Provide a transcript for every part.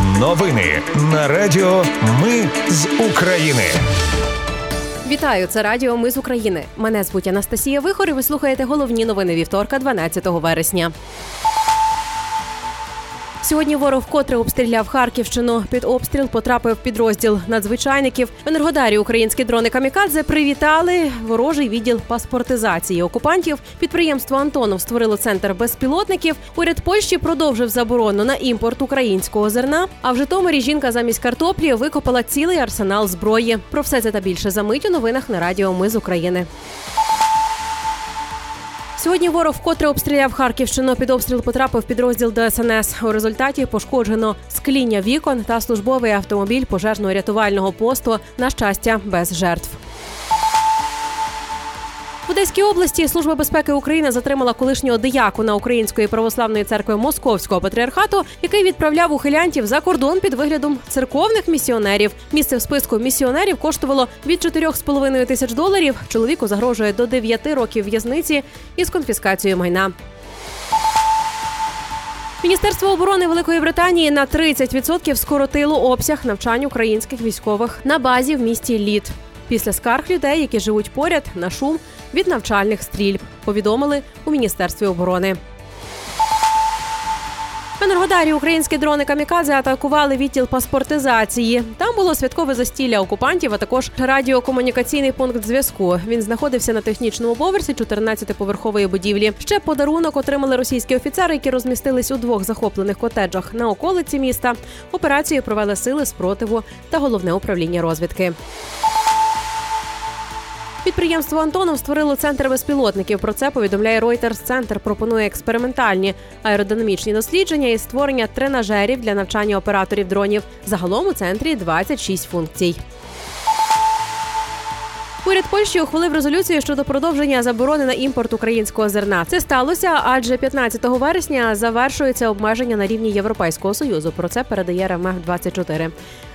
Новини на Радіо Ми з України. Вітаю, це Радіо Ми з України. Мене звуть Анастасія Вихор. і Ви слухаєте головні новини вівторка, 12 вересня. Сьогодні ворог вкотре обстріляв Харківщину. Під обстріл потрапив підрозділ надзвичайників. В Енергодарі українські дрони камікадзе привітали ворожий відділ паспортизації окупантів. Підприємство Антонов створило центр безпілотників. Уряд Польщі продовжив заборону на імпорт українського зерна. А в Житомирі жінка замість картоплі викопала цілий арсенал зброї. Про все це та більше за мить у новинах на радіо Ми з України. Сьогодні ворог вкотре обстріляв Харківщину. Під обстріл потрапив підрозділ ДСНС. У результаті пошкоджено скління вікон та службовий автомобіль пожежно-рятувального посту. На щастя, без жертв. Одеській області служба безпеки України затримала колишнього диякона Української православної церкви Московського патріархату, який відправляв ухилянтів за кордон під виглядом церковних місіонерів. Місце в списку місіонерів коштувало від 4,5 тисяч доларів. Чоловіку загрожує до 9 років в'язниці із конфіскацією майна. Міністерство оборони Великої Британії на 30% скоротило обсяг навчань українських військових на базі в місті Лід. Після скарг людей, які живуть поряд на шум від навчальних стрільб, повідомили у міністерстві оборони. В Енергодарі українські дрони камікадзе атакували відділ паспортизації. Там було святкове застілля окупантів, а також радіокомунікаційний пункт зв'язку. Він знаходився на технічному поверсі 14-поверхової будівлі. Ще подарунок отримали російські офіцери, які розмістились у двох захоплених котеджах на околиці міста. Операцію провели сили спротиву та головне управління розвідки. Підприємство Антонов створило центр безпілотників. Про це повідомляє Reuters. Центр пропонує експериментальні аеродинамічні дослідження і створення тренажерів для навчання операторів дронів. Загалом у центрі 26 функцій. Уряд Польщі ухвалив резолюцію щодо продовження заборони на імпорт українського зерна. Це сталося, адже 15 вересня завершується обмеження на рівні Європейського союзу. Про це передає RMF 24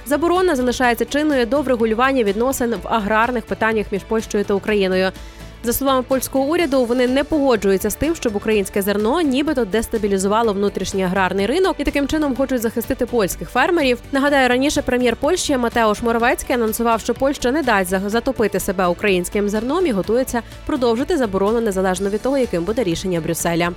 Заборона залишається чинною до врегулювання відносин в аграрних питаннях між Польщею та Україною. За словами польського уряду, вони не погоджуються з тим, щоб українське зерно нібито дестабілізувало внутрішній аграрний ринок і таким чином хочуть захистити польських фермерів. Нагадаю, раніше прем'єр Польщі Матеош Моровецький анонсував, що Польща не дасть затопити себе українським зерном і готується продовжити заборону незалежно від того, яким буде рішення Брюсселя.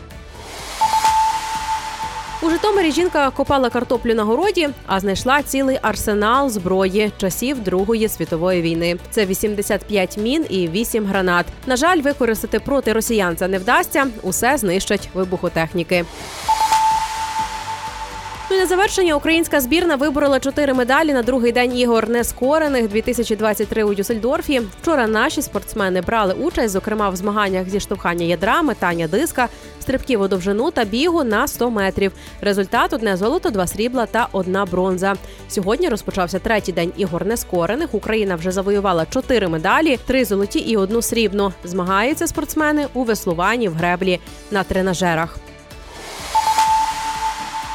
У Житомирі жінка копала картоплю на городі, а знайшла цілий арсенал зброї часів Другої світової війни. Це 85 мін і 8 гранат. На жаль, використати проти росіян це не вдасться. Усе знищать вибухотехніки. Ну і на завершення українська збірна виборола чотири медалі на другий день ігор нескорених 2023 у Дюссельдорфі. Вчора наші спортсмени брали участь, зокрема в змаганнях зі штовхання ядра, метання диска, стрибків у довжину та бігу на 100 метрів. Результат одне золото, два срібла та одна бронза. Сьогодні розпочався третій день ігор нескорених. Україна вже завоювала чотири медалі, три золоті і одну срібну. Змагаються спортсмени у веслуванні в греблі на тренажерах.